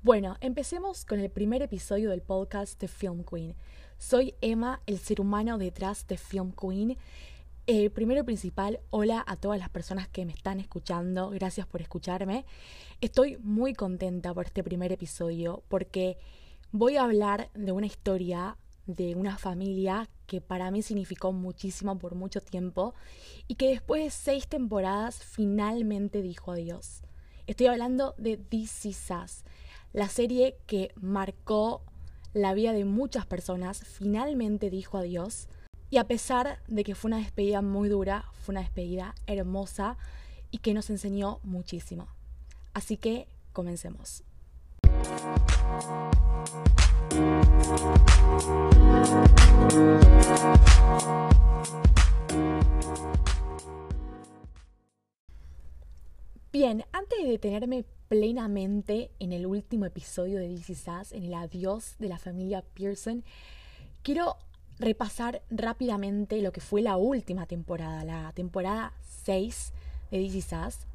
Bueno, empecemos con el primer episodio del podcast de Film Queen. Soy Emma, el ser humano detrás de Film Queen. Eh, primero y principal, hola a todas las personas que me están escuchando, gracias por escucharme. Estoy muy contenta por este primer episodio porque voy a hablar de una historia de una familia que para mí significó muchísimo por mucho tiempo y que después de seis temporadas finalmente dijo adiós. Estoy hablando de Us, la serie que marcó la vida de muchas personas, finalmente dijo adiós y a pesar de que fue una despedida muy dura, fue una despedida hermosa y que nos enseñó muchísimo. Así que comencemos. Detenerme plenamente en el último episodio de DC Sass, en el adiós de la familia Pearson, quiero repasar rápidamente lo que fue la última temporada, la temporada 6 de DC Sass.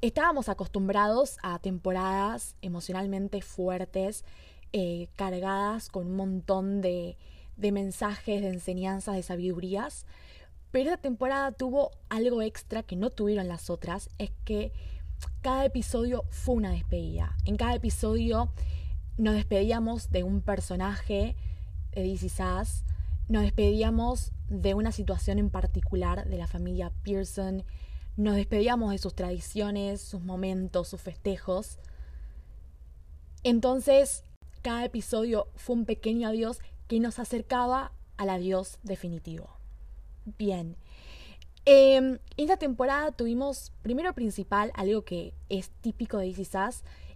Estábamos acostumbrados a temporadas emocionalmente fuertes, eh, cargadas con un montón de, de mensajes, de enseñanzas, de sabidurías. Pero esta temporada tuvo algo extra que no tuvieron las otras, es que cada episodio fue una despedida. En cada episodio nos despedíamos de un personaje de DC Sass, nos despedíamos de una situación en particular de la familia Pearson, nos despedíamos de sus tradiciones, sus momentos, sus festejos. Entonces, cada episodio fue un pequeño adiós que nos acercaba al adiós definitivo. Bien. en esta temporada tuvimos, primero principal, algo que es típico de DC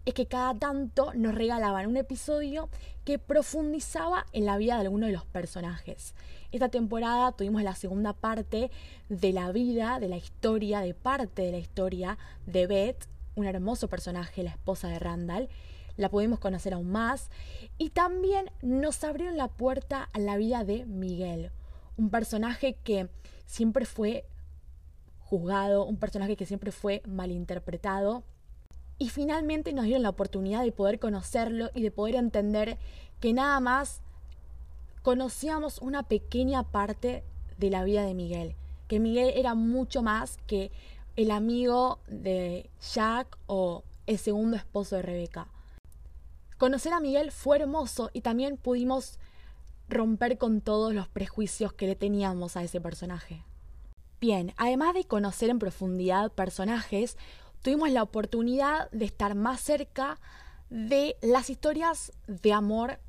es que cada tanto nos regalaban un episodio que profundizaba en la vida de alguno de los personajes. Esta temporada tuvimos la segunda parte de la vida, de la historia, de parte de la historia de Beth, un hermoso personaje, la esposa de Randall. La pudimos conocer aún más. Y también nos abrieron la puerta a la vida de Miguel, un personaje que siempre fue juzgado, un personaje que siempre fue malinterpretado y finalmente nos dieron la oportunidad de poder conocerlo y de poder entender que nada más conocíamos una pequeña parte de la vida de Miguel, que Miguel era mucho más que el amigo de Jack o el segundo esposo de Rebeca. Conocer a Miguel fue hermoso y también pudimos romper con todos los prejuicios que le teníamos a ese personaje. Bien, además de conocer en profundidad personajes, tuvimos la oportunidad de estar más cerca de las historias de amor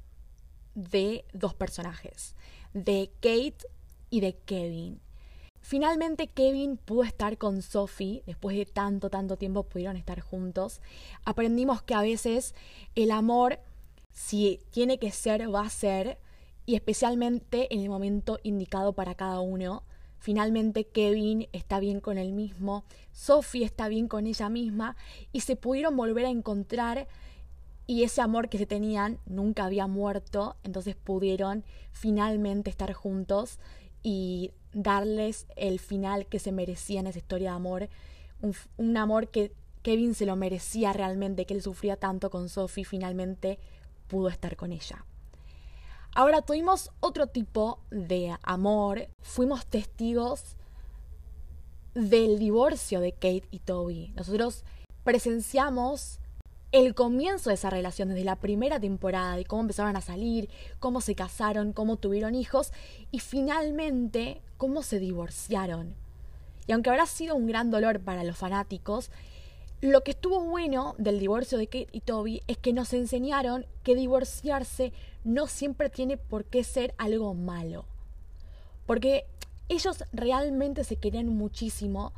de dos personajes, de Kate y de Kevin. Finalmente Kevin pudo estar con Sophie, después de tanto, tanto tiempo pudieron estar juntos. Aprendimos que a veces el amor, si tiene que ser, va a ser, y especialmente en el momento indicado para cada uno. Finalmente Kevin está bien con él mismo, Sophie está bien con ella misma y se pudieron volver a encontrar y ese amor que se tenían nunca había muerto, entonces pudieron finalmente estar juntos y darles el final que se merecía en esa historia de amor, un, un amor que Kevin se lo merecía realmente, que él sufría tanto con Sophie, finalmente pudo estar con ella. Ahora tuvimos otro tipo de amor, fuimos testigos del divorcio de Kate y Toby. Nosotros presenciamos el comienzo de esa relación desde la primera temporada, de cómo empezaron a salir, cómo se casaron, cómo tuvieron hijos y finalmente cómo se divorciaron. Y aunque habrá sido un gran dolor para los fanáticos, lo que estuvo bueno del divorcio de Kate y Toby es que nos enseñaron que divorciarse no siempre tiene por qué ser algo malo. Porque ellos realmente se querían muchísimo,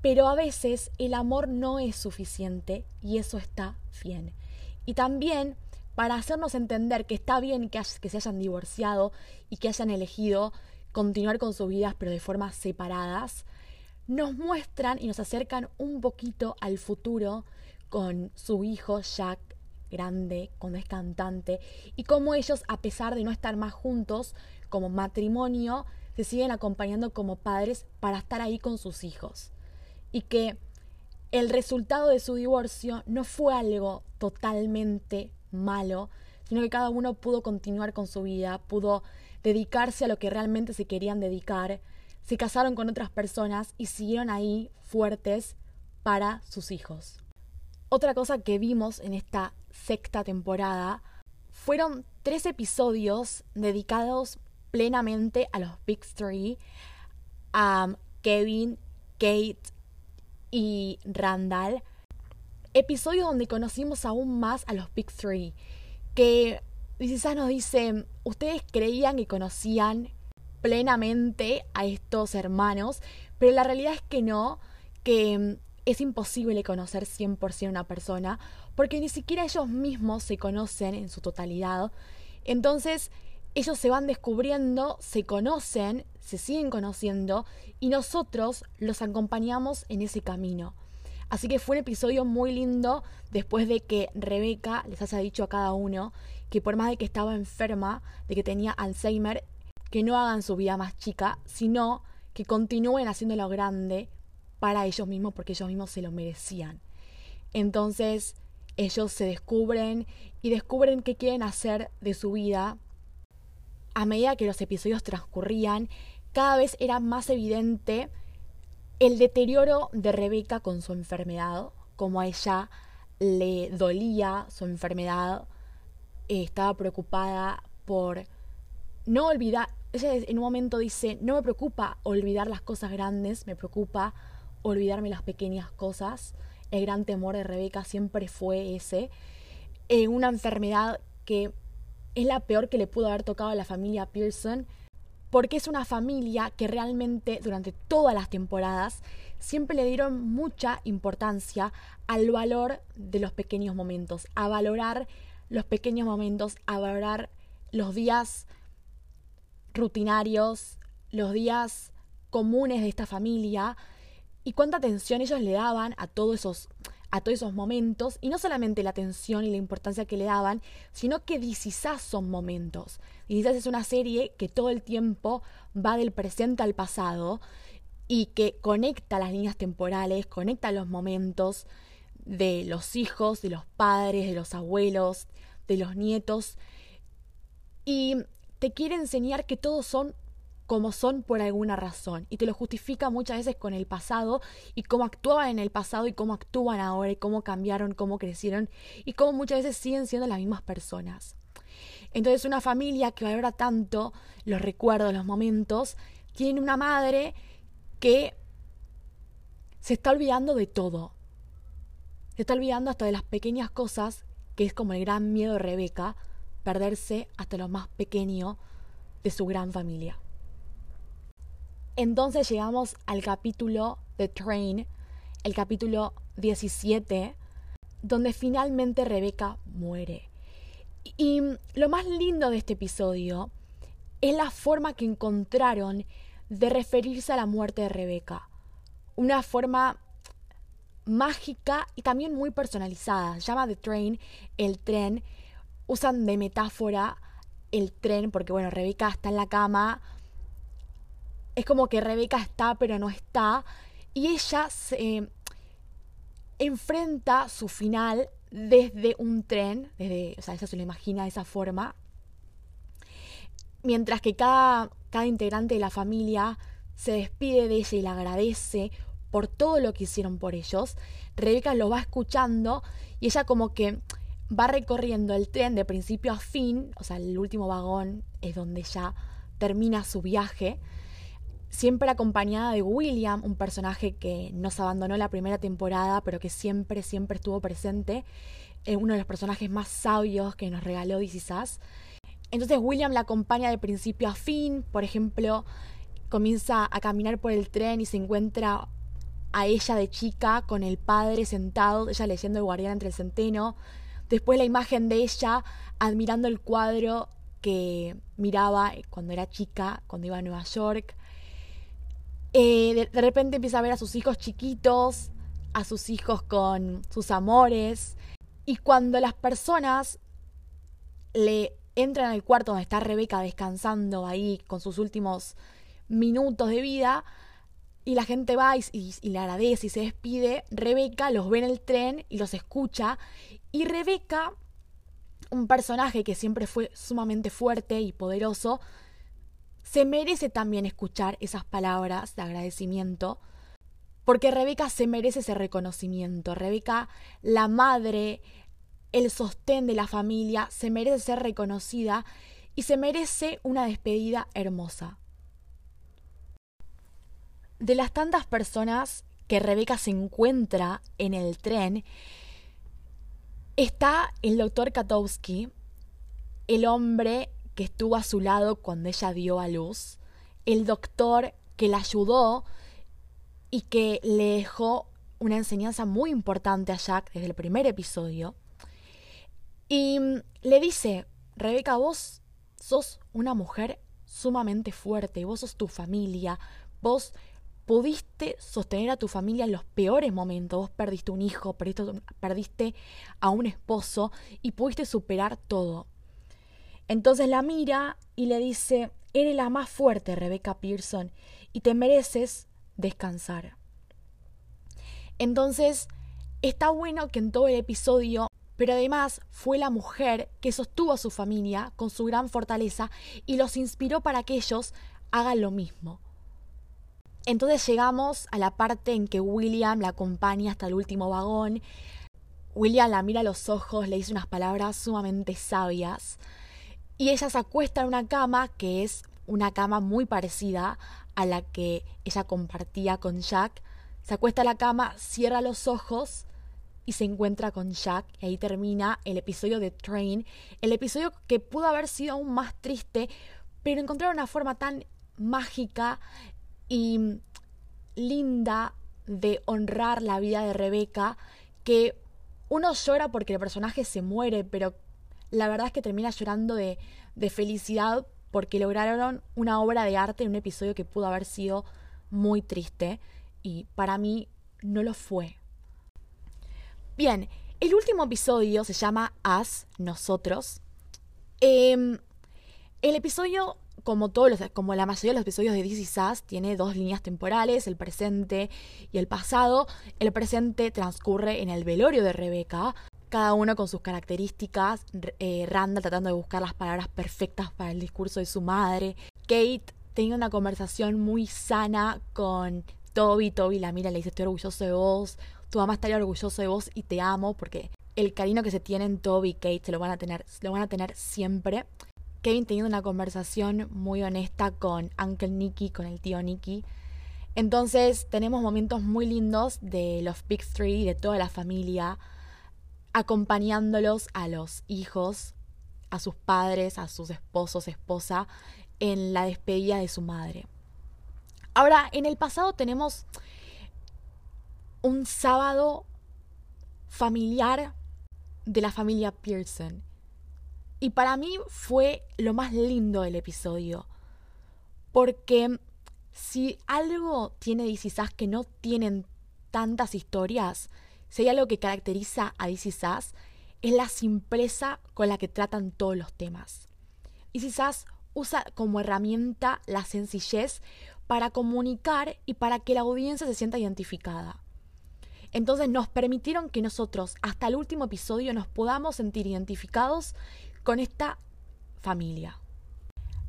pero a veces el amor no es suficiente y eso está bien. Y también para hacernos entender que está bien que, que se hayan divorciado y que hayan elegido continuar con sus vidas pero de formas separadas, nos muestran y nos acercan un poquito al futuro con su hijo Jack grande, cuando es cantante, y cómo ellos, a pesar de no estar más juntos como matrimonio, se siguen acompañando como padres para estar ahí con sus hijos. Y que el resultado de su divorcio no fue algo totalmente malo, sino que cada uno pudo continuar con su vida, pudo dedicarse a lo que realmente se querían dedicar, se casaron con otras personas y siguieron ahí fuertes para sus hijos. Otra cosa que vimos en esta sexta temporada fueron tres episodios dedicados plenamente a los Big Three, a Kevin, Kate y Randall. Episodio donde conocimos aún más a los Big Three, que quizás nos dicen, ustedes creían que conocían plenamente a estos hermanos, pero la realidad es que no, que es imposible conocer 100% a una persona, porque ni siquiera ellos mismos se conocen en su totalidad. Entonces, ellos se van descubriendo, se conocen, se siguen conociendo, y nosotros los acompañamos en ese camino. Así que fue un episodio muy lindo después de que Rebeca les haya dicho a cada uno que por más de que estaba enferma, de que tenía Alzheimer, que no hagan su vida más chica, sino que continúen haciéndolo grande para ellos mismos porque ellos mismos se lo merecían. Entonces ellos se descubren y descubren qué quieren hacer de su vida. A medida que los episodios transcurrían, cada vez era más evidente el deterioro de Rebeca con su enfermedad, como a ella le dolía su enfermedad, estaba preocupada por no olvidar, ella en un momento dice, no me preocupa olvidar las cosas grandes, me preocupa olvidarme las pequeñas cosas. El gran temor de Rebeca siempre fue ese. Eh, una enfermedad que es la peor que le pudo haber tocado a la familia Pearson, porque es una familia que realmente durante todas las temporadas siempre le dieron mucha importancia al valor de los pequeños momentos, a valorar los pequeños momentos, a valorar los días rutinarios, los días comunes de esta familia, y cuánta atención ellos le daban a todos esos a todos esos momentos y no solamente la atención y la importancia que le daban, sino que Disisás son momentos. Disisás es una serie que todo el tiempo va del presente al pasado y que conecta las líneas temporales, conecta los momentos de los hijos, de los padres, de los abuelos, de los nietos y te quiere enseñar que todos son como son por alguna razón y te lo justifica muchas veces con el pasado y cómo actuaban en el pasado y cómo actúan ahora y cómo cambiaron, cómo crecieron y cómo muchas veces siguen siendo las mismas personas. Entonces una familia que valora tanto los recuerdos, los momentos, tiene una madre que se está olvidando de todo. Se está olvidando hasta de las pequeñas cosas, que es como el gran miedo de Rebeca, perderse hasta lo más pequeño de su gran familia. Entonces llegamos al capítulo de Train, el capítulo 17, donde finalmente Rebeca muere. Y lo más lindo de este episodio es la forma que encontraron de referirse a la muerte de Rebeca. Una forma mágica y también muy personalizada. Llama The Train, el tren. Usan de metáfora el tren porque, bueno, Rebeca está en la cama. Es como que Rebeca está pero no está. Y ella se enfrenta su final desde un tren, desde, o sea, ella se lo imagina de esa forma, mientras que cada, cada integrante de la familia se despide de ella y le agradece por todo lo que hicieron por ellos, Rebeca lo va escuchando y ella como que va recorriendo el tren de principio a fin, o sea, el último vagón es donde ya termina su viaje, siempre acompañada de William, un personaje que nos abandonó la primera temporada, pero que siempre, siempre estuvo presente, es uno de los personajes más sabios que nos regaló DC Entonces William la acompaña de principio a fin, por ejemplo, comienza a caminar por el tren y se encuentra a ella de chica con el padre sentado, ella leyendo El guardián entre el centeno, después la imagen de ella admirando el cuadro que miraba cuando era chica, cuando iba a Nueva York, eh, de, repente empieza a ver a sus hijos chiquitos, a sus hijos con sus amores. Y cuando las personas le entran al cuarto donde está Rebeca descansando ahí con sus últimos minutos de vida, y la gente va y, le agradece y se despide, Rebeca los ve en el tren y los escucha. Y Rebeca, un personaje que siempre fue sumamente fuerte y poderoso, se merece también escuchar esas palabras de agradecimiento. Porque Rebeca se merece ese reconocimiento. Rebeca, la madre, el sostén de la familia, se merece ser reconocida y se merece una despedida hermosa. De las tantas personas que Rebeca se encuentra en el tren, está el doctor Katowski, el hombre que estuvo a su lado cuando ella dio a luz, el doctor que la ayudó y que le dejó una enseñanza muy importante a Jack desde el primer episodio. Y le dice, Rebeca, vos sos una mujer sumamente fuerte, vos sos tu familia, vos pudiste sostener a tu familia en los peores momentos. Vos perdiste un hijo, perdiste, a un esposo y pudiste superar todo. Entonces la mira y le dice, eres la más fuerte, Rebecca Pearson, y te mereces descansar. Entonces, está bueno que en todo el episodio, pero además fue la mujer que sostuvo a su familia con su gran fortaleza y los inspiró para que ellos hagan lo mismo. Entonces llegamos a la parte en que William la acompaña hasta el último vagón. William la mira a los ojos, le dice unas palabras sumamente sabias. Y ella se acuesta en una cama que es una cama muy parecida a la que ella compartía con Jack. Se acuesta en la cama, cierra los ojos y se encuentra con Jack. Y ahí termina el episodio de Train. El episodio que pudo haber sido aún más triste, pero encontraron una forma tan mágica y linda de honrar la vida de Rebeca que uno llora porque el personaje se muere, pero la verdad es que termina llorando de, de felicidad porque lograron una obra de arte en un episodio que pudo haber sido muy triste y para mí no lo fue. Bien, el último episodio se llama As, Nosotros. Em, el episodio como, todos los, como la mayoría de los episodios de DC Sass, tiene dos líneas temporales, el presente y el pasado. El presente transcurre en el velorio de Rebeca, cada uno con sus características. Eh, Randall tratando de buscar las palabras perfectas para el discurso de su madre. Kate teniendo una conversación muy sana con Toby. Toby la mira y le dice: Estoy orgulloso de vos. Tu mamá estaría orgulloso de vos y te amo porque el cariño que se tienen Toby y Kate lo van a tener, lo van a tener siempre. Kevin teniendo una conversación muy honesta con Uncle Nicky, con el tío Nicky. Entonces tenemos momentos muy lindos de los Big Three, de toda la familia, acompañándolos a los hijos, a sus padres, a sus esposos, esposa, en la despedida de su madre. Ahora, en el pasado tenemos un sábado familiar de la familia Pearson. Y para mí fue lo más lindo del episodio. Porque si algo tiene DC Sass que no tienen tantas historias, si hay algo que caracteriza a DC Sass, es la simpleza con la que tratan todos los temas. DC Sass usa como herramienta la sencillez para comunicar y para que la audiencia se sienta identificada. Entonces nos permitieron que nosotros hasta el último episodio nos podamos sentir identificados con esta familia.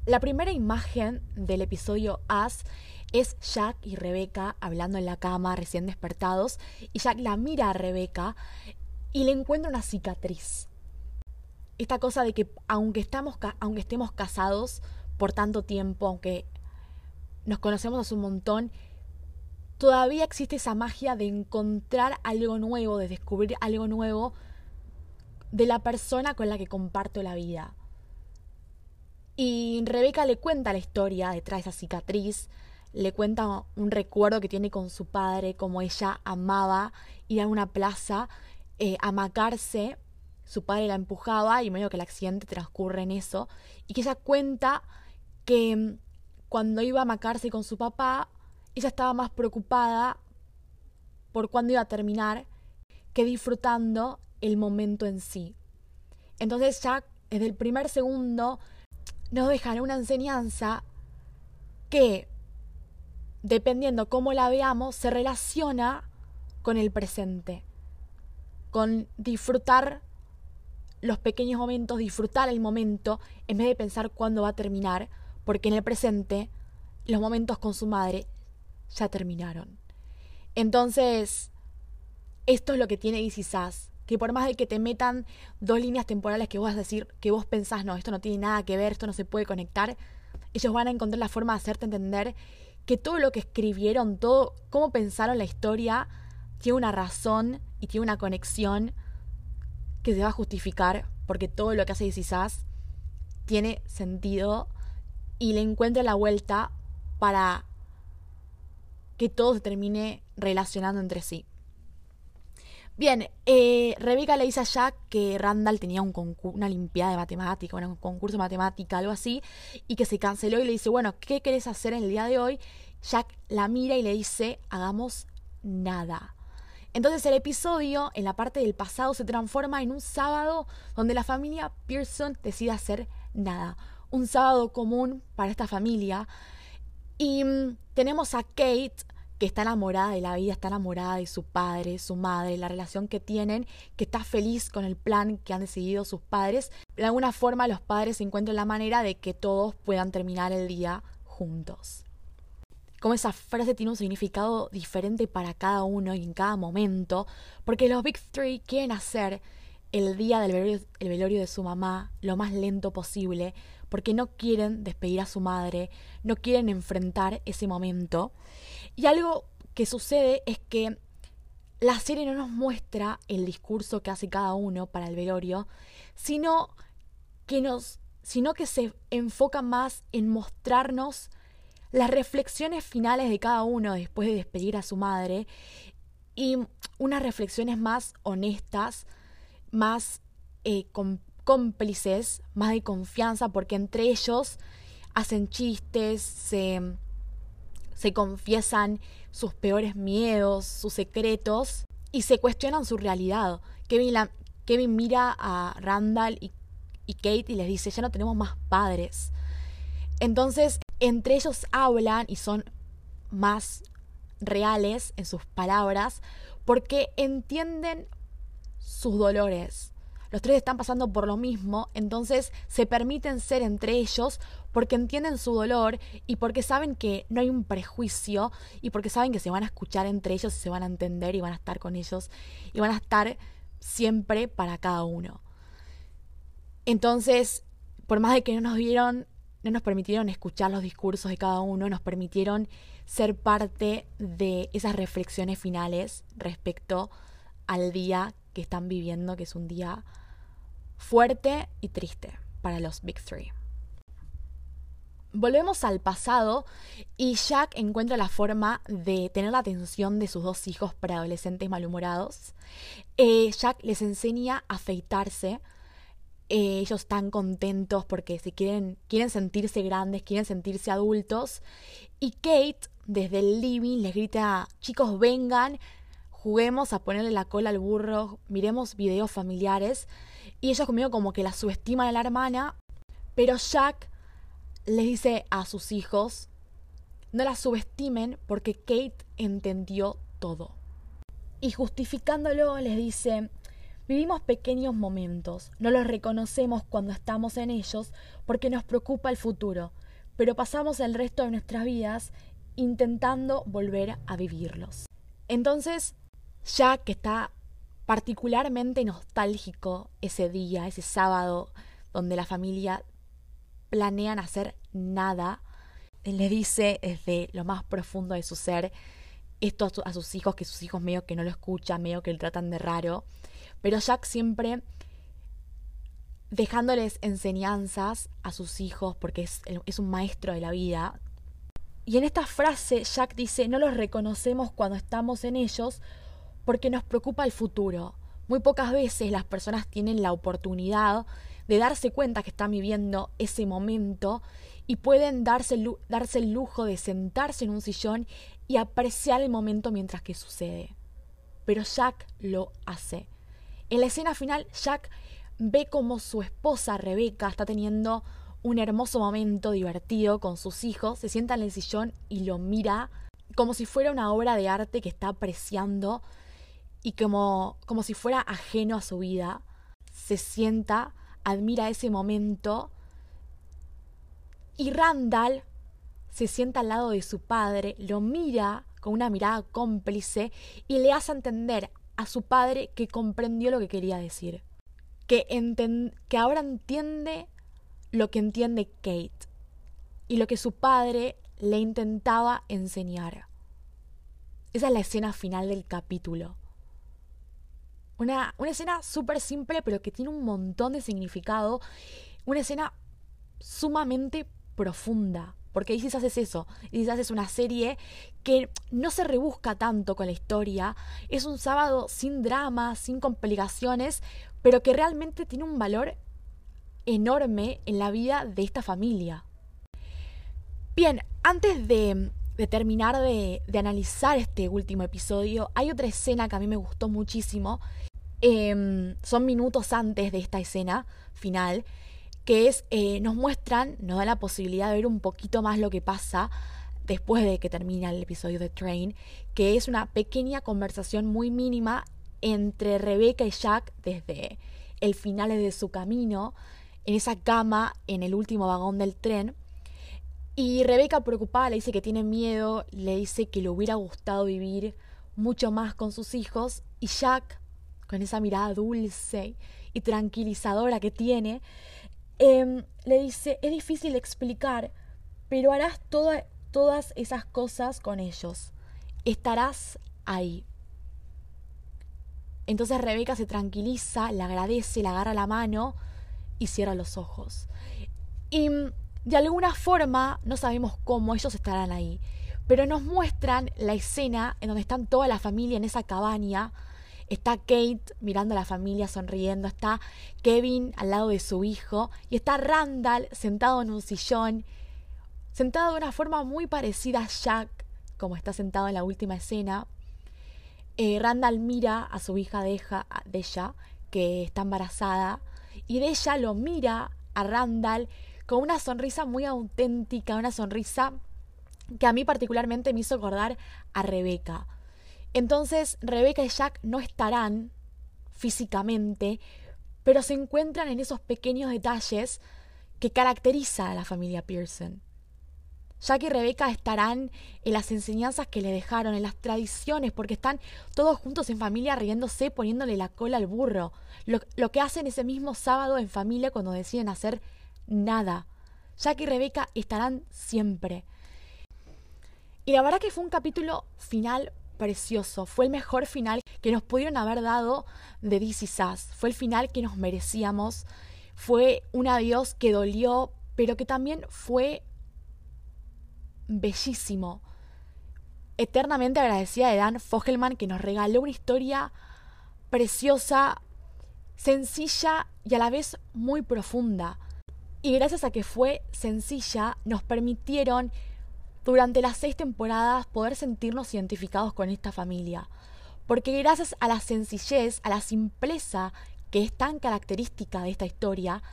La primera imagen del episodio As es Jack y Rebeca hablando en la cama recién despertados y Jack la mira a Rebeca y le encuentra una cicatriz. Esta cosa de que aunque, estamos, aunque estemos casados por tanto tiempo, aunque nos conocemos hace un montón, todavía existe esa magia de encontrar algo nuevo, de descubrir algo nuevo de la persona con la que comparto la vida. Y Rebeca le cuenta la historia detrás de esa cicatriz, le cuenta un recuerdo que tiene con su padre, como ella amaba ir a una plaza eh, a macarse, su padre la empujaba y medio que el accidente transcurre en eso, y que ella cuenta que mm, cuando iba a macarse con su papá, ella estaba más preocupada por cuándo iba a terminar que disfrutando el momento en sí. Entonces ya desde el primer segundo nos dejan una enseñanza que dependiendo cómo la veamos, se relaciona con el presente, con disfrutar los pequeños momentos, disfrutar el momento, en vez de pensar cuándo va a terminar, porque en el presente los momentos con su madre ya terminaron. Entonces, esto es lo que tiene Easy Sass, que por más de que te metan dos líneas temporales que vos vas a decir, que vos pensás, no, esto no tiene nada que ver, esto no se puede conectar, ellos van a encontrar la forma de hacerte entender que todo lo que escribieron, todo cómo pensaron la historia, tiene una razón y tiene una conexión que se va a justificar, porque todo lo que hace Sass tiene sentido y le encuentra la vuelta para que todo se termine relacionando entre sí. Bien, eh, Rebeca le dice a Jack que Randall tenía un una limpiada de matemática, un concurso de matemática, algo así, y que se canceló y le dice, bueno, ¿qué querés hacer en el día de hoy? Jack la mira y le dice, hagamos nada. Entonces el episodio, en la parte del pasado, se transforma en un sábado donde la familia Pearson decide hacer nada. Un sábado común para esta familia. Y mm, tenemos a Kate, que está enamorada de la vida, está enamorada de su padre, su madre, la relación que tienen, que está feliz con el plan que han decidido sus padres. De alguna forma los padres encuentran la manera de que todos puedan terminar el día juntos. Como esa frase tiene un significado diferente para cada uno y en cada momento, porque los Big Three quieren hacer el día del velorio, el velorio de su mamá lo más lento posible, porque no quieren despedir a su madre, no quieren enfrentar ese momento. Y algo que sucede es que la serie no nos muestra el discurso que hace cada uno para el velorio, sino que nos sino que se enfoca más en mostrarnos las reflexiones finales de cada uno después de despedir a su madre y unas reflexiones más honestas, más eh, cómplices, más de confianza, porque entre ellos hacen chistes, se confiesan sus peores miedos, sus secretos y se cuestionan su realidad. Kevin, Kevin mira a Randall y, y Kate y les dice, ya no tenemos más padres. Entonces, entre ellos hablan y son más reales en sus palabras porque entienden sus dolores. Los tres están pasando por lo mismo, entonces se permiten ser entre ellos porque entienden su dolor y porque saben que no hay un prejuicio y porque saben que se van a escuchar entre ellos y se van a entender y van a estar con ellos y van a estar siempre para cada uno. Entonces, por más de que no nos vieron, no nos permitieron escuchar los discursos de cada uno, nos permitieron ser parte de esas reflexiones finales respecto al día que están viviendo, que es un día fuerte y triste para los Big Three. Volvemos al pasado y Jack encuentra la forma de tener la atención de sus dos hijos preadolescentes malhumorados. Eh, Jack les enseña a afeitarse. Eh, ellos están contentos porque se quieren, quieren sentirse grandes, quieren sentirse adultos. Y Kate, desde el living, les grita, chicos, vengan, juguemos a ponerle la cola al burro, miremos videos familiares. Y ellos conmigo como que la subestiman a la hermana, pero Jack les dice a sus hijos, no la subestimen porque Kate entendió todo. Y justificándolo les dice, vivimos pequeños momentos, no los reconocemos cuando estamos en ellos porque nos preocupa el futuro, pero pasamos el resto de nuestras vidas intentando volver a vivirlos. Entonces, Jack que está particularmente nostálgico ese día, ese sábado, donde la familia planean hacer nada. Le dice desde lo más profundo de su ser esto a, sus hijos, que sus hijos medio que no lo escuchan, medio que lo tratan de raro. Pero Jack siempre dejándoles enseñanzas a sus hijos, porque es, es un maestro de la vida. Y en esta frase Jack dice, no los reconocemos cuando estamos en ellos porque nos preocupa el futuro. Muy pocas veces las personas tienen la oportunidad de darse cuenta que están viviendo ese momento y pueden darse el, darse el lujo de sentarse en un sillón y apreciar el momento mientras que sucede. Pero Jack lo hace. En la escena final, Jack ve como su esposa Rebeca está teniendo un hermoso momento divertido con sus hijos, se sienta en el sillón y lo mira como si fuera una obra de arte que está apreciando y como, como si fuera ajeno a su vida, se sienta, admira ese momento y Randall se sienta al lado de su padre, lo mira con una mirada cómplice y le hace entender a su padre que comprendió lo que quería decir, que, que ahora entiende lo que entiende Kate y lo que su padre le intentaba enseñar. Esa es la escena final del capítulo. Una, una escena súper simple pero que tiene un montón de significado. Una escena sumamente profunda. Porque DC es eso. DC es una serie que no se rebusca tanto con la historia. Es un sábado sin drama, sin complicaciones, pero que realmente tiene un valor enorme en la vida de esta familia. Bien, antes de, terminar de, analizar este último episodio, hay otra escena que a mí me gustó muchísimo. Em, son minutos antes de esta escena final, que es, eh, nos muestran, nos da la posibilidad de ver un poquito más lo que pasa después de que termina el episodio de Train, que es una pequeña conversación muy mínima entre Rebecca y Jack desde el final de su camino, en esa cama en el último vagón del tren, y Rebeca preocupada le dice que tiene miedo, le dice que le hubiera gustado vivir mucho más con sus hijos y Jack, con esa mirada dulce y tranquilizadora que tiene, em, le dice, es difícil explicar, pero harás todas esas cosas con ellos. Estarás ahí. Entonces Rebeca se tranquiliza, le agradece, le agarra la mano y cierra los ojos. Y de alguna forma, no sabemos cómo ellos estarán ahí, pero nos muestran la escena en donde están toda la familia en esa cabaña. Está Kate mirando a la familia sonriendo, está Kevin al lado de su hijo y está Randall sentado en un sillón, sentado de una forma muy parecida a Jack, como está sentado en la última escena. Eh, Randall mira a su hija de, de ella, que está embarazada, y de ella lo mira a Randall con una sonrisa muy auténtica, una sonrisa que a mí particularmente me hizo acordar a Rebeca. Entonces, Rebeca y Jack no estarán físicamente, pero se encuentran en esos pequeños detalles que caracterizan a la familia Pearson. Jack y Rebeca estarán en las enseñanzas que le dejaron, en las tradiciones, porque están todos juntos en familia riéndose, poniéndole la cola al burro. Lo, lo que hacen ese mismo sábado en familia cuando deciden hacer nada. Jack y Rebeca estarán siempre. Y la verdad que fue un capítulo final precioso. Fue el mejor final que nos pudieron haber dado de DC Sass. Fue el final que nos merecíamos. Fue un adiós que dolió, pero que también fue bellísimo. Eternamente agradecida de Dan Fogelman que nos regaló una historia preciosa, sencilla y a la vez muy profunda. Y gracias a que fue sencilla, nos permitieron durante las seis temporadas poder sentirnos identificados con esta familia. Porque gracias a la sencillez, a la simpleza que es tan característica de esta historia,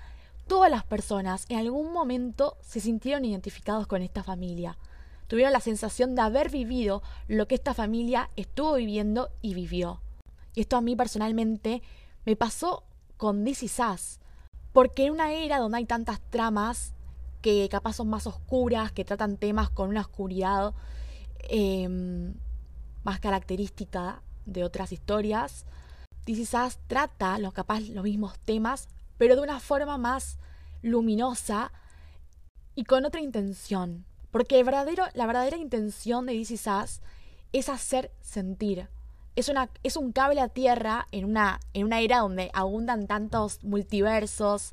todas las personas en algún momento se sintieron identificados con esta familia. Tuvieron la sensación de haber vivido lo que esta familia estuvo viviendo y vivió. Y esto a mí personalmente me pasó con This Sass. Porque en una era donde hay tantas tramas que capaz son más oscuras, que tratan temas con una oscuridad em, más característica de otras historias, quizás trata los capaz los mismos temas, pero de una forma más luminosa y con otra intención. Porque verdadero, la verdadera intención de DC Sass es hacer sentir, es, una, es un cable a tierra en una, en una era donde abundan tantos multiversos,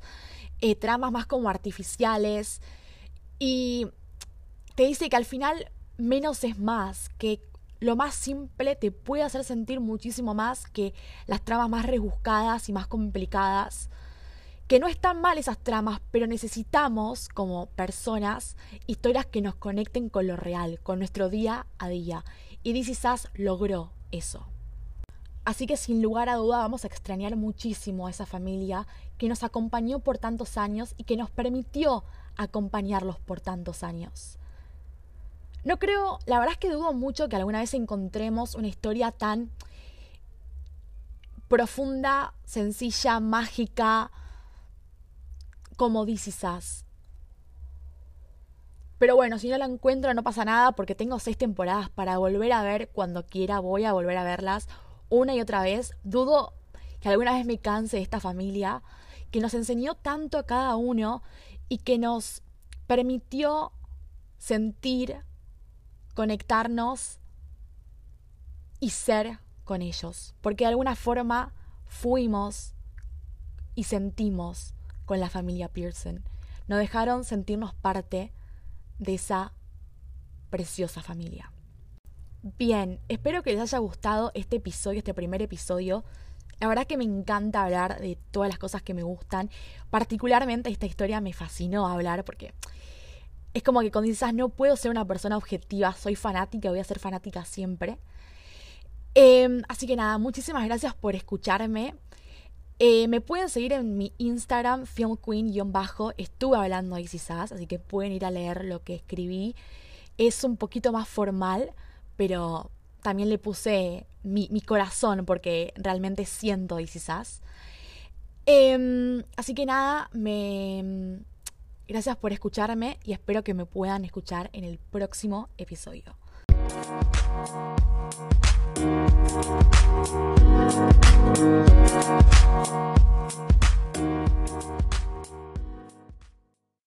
eh, tramas más como artificiales. Y te dice que al final menos es más, que lo más simple te puede hacer sentir muchísimo más que las tramas más rebuscadas y más complicadas. Que no están mal esas tramas, pero necesitamos, como personas, historias que nos conecten con lo real, con nuestro día a día. Y DC Sass logró eso. Así que sin lugar a duda vamos a extrañar muchísimo a esa familia que nos acompañó por tantos años y que nos permitió acompañarlos por tantos años. No creo, la verdad es que dudo mucho que alguna vez encontremos una historia tan profunda, sencilla, mágica, como This Pero bueno, si no la encuentro no pasa nada porque tengo seis temporadas para volver a ver. Cuando quiera, voy a volver a verlas una y otra vez. Dudo que alguna vez me canse esta familia que nos enseñó tanto a cada uno y que nos permitió sentir, conectarnos y ser con ellos. Porque de alguna forma fuimos y sentimos con la familia Pearson. Nos dejaron sentirnos parte de esa preciosa familia. Bien, espero que les haya gustado este episodio, este primer episodio. La verdad que me encanta hablar de todas las cosas que me gustan. Particularmente esta historia me fascinó hablar porque es como que con dices, no puedo ser una persona objetiva, soy fanática, voy a ser fanática siempre. Em, así que nada, muchísimas gracias por escucharme. Eh, me pueden seguir en mi Instagram, filmqueen-bajo. Estuve hablando de Sass, así que pueden ir a leer lo que escribí. Es un poquito más formal, pero también le puse mi, mi corazón porque realmente siento DC Sass. Eh, así que nada, me... gracias por escucharme y espero que me puedan escuchar en el próximo episodio.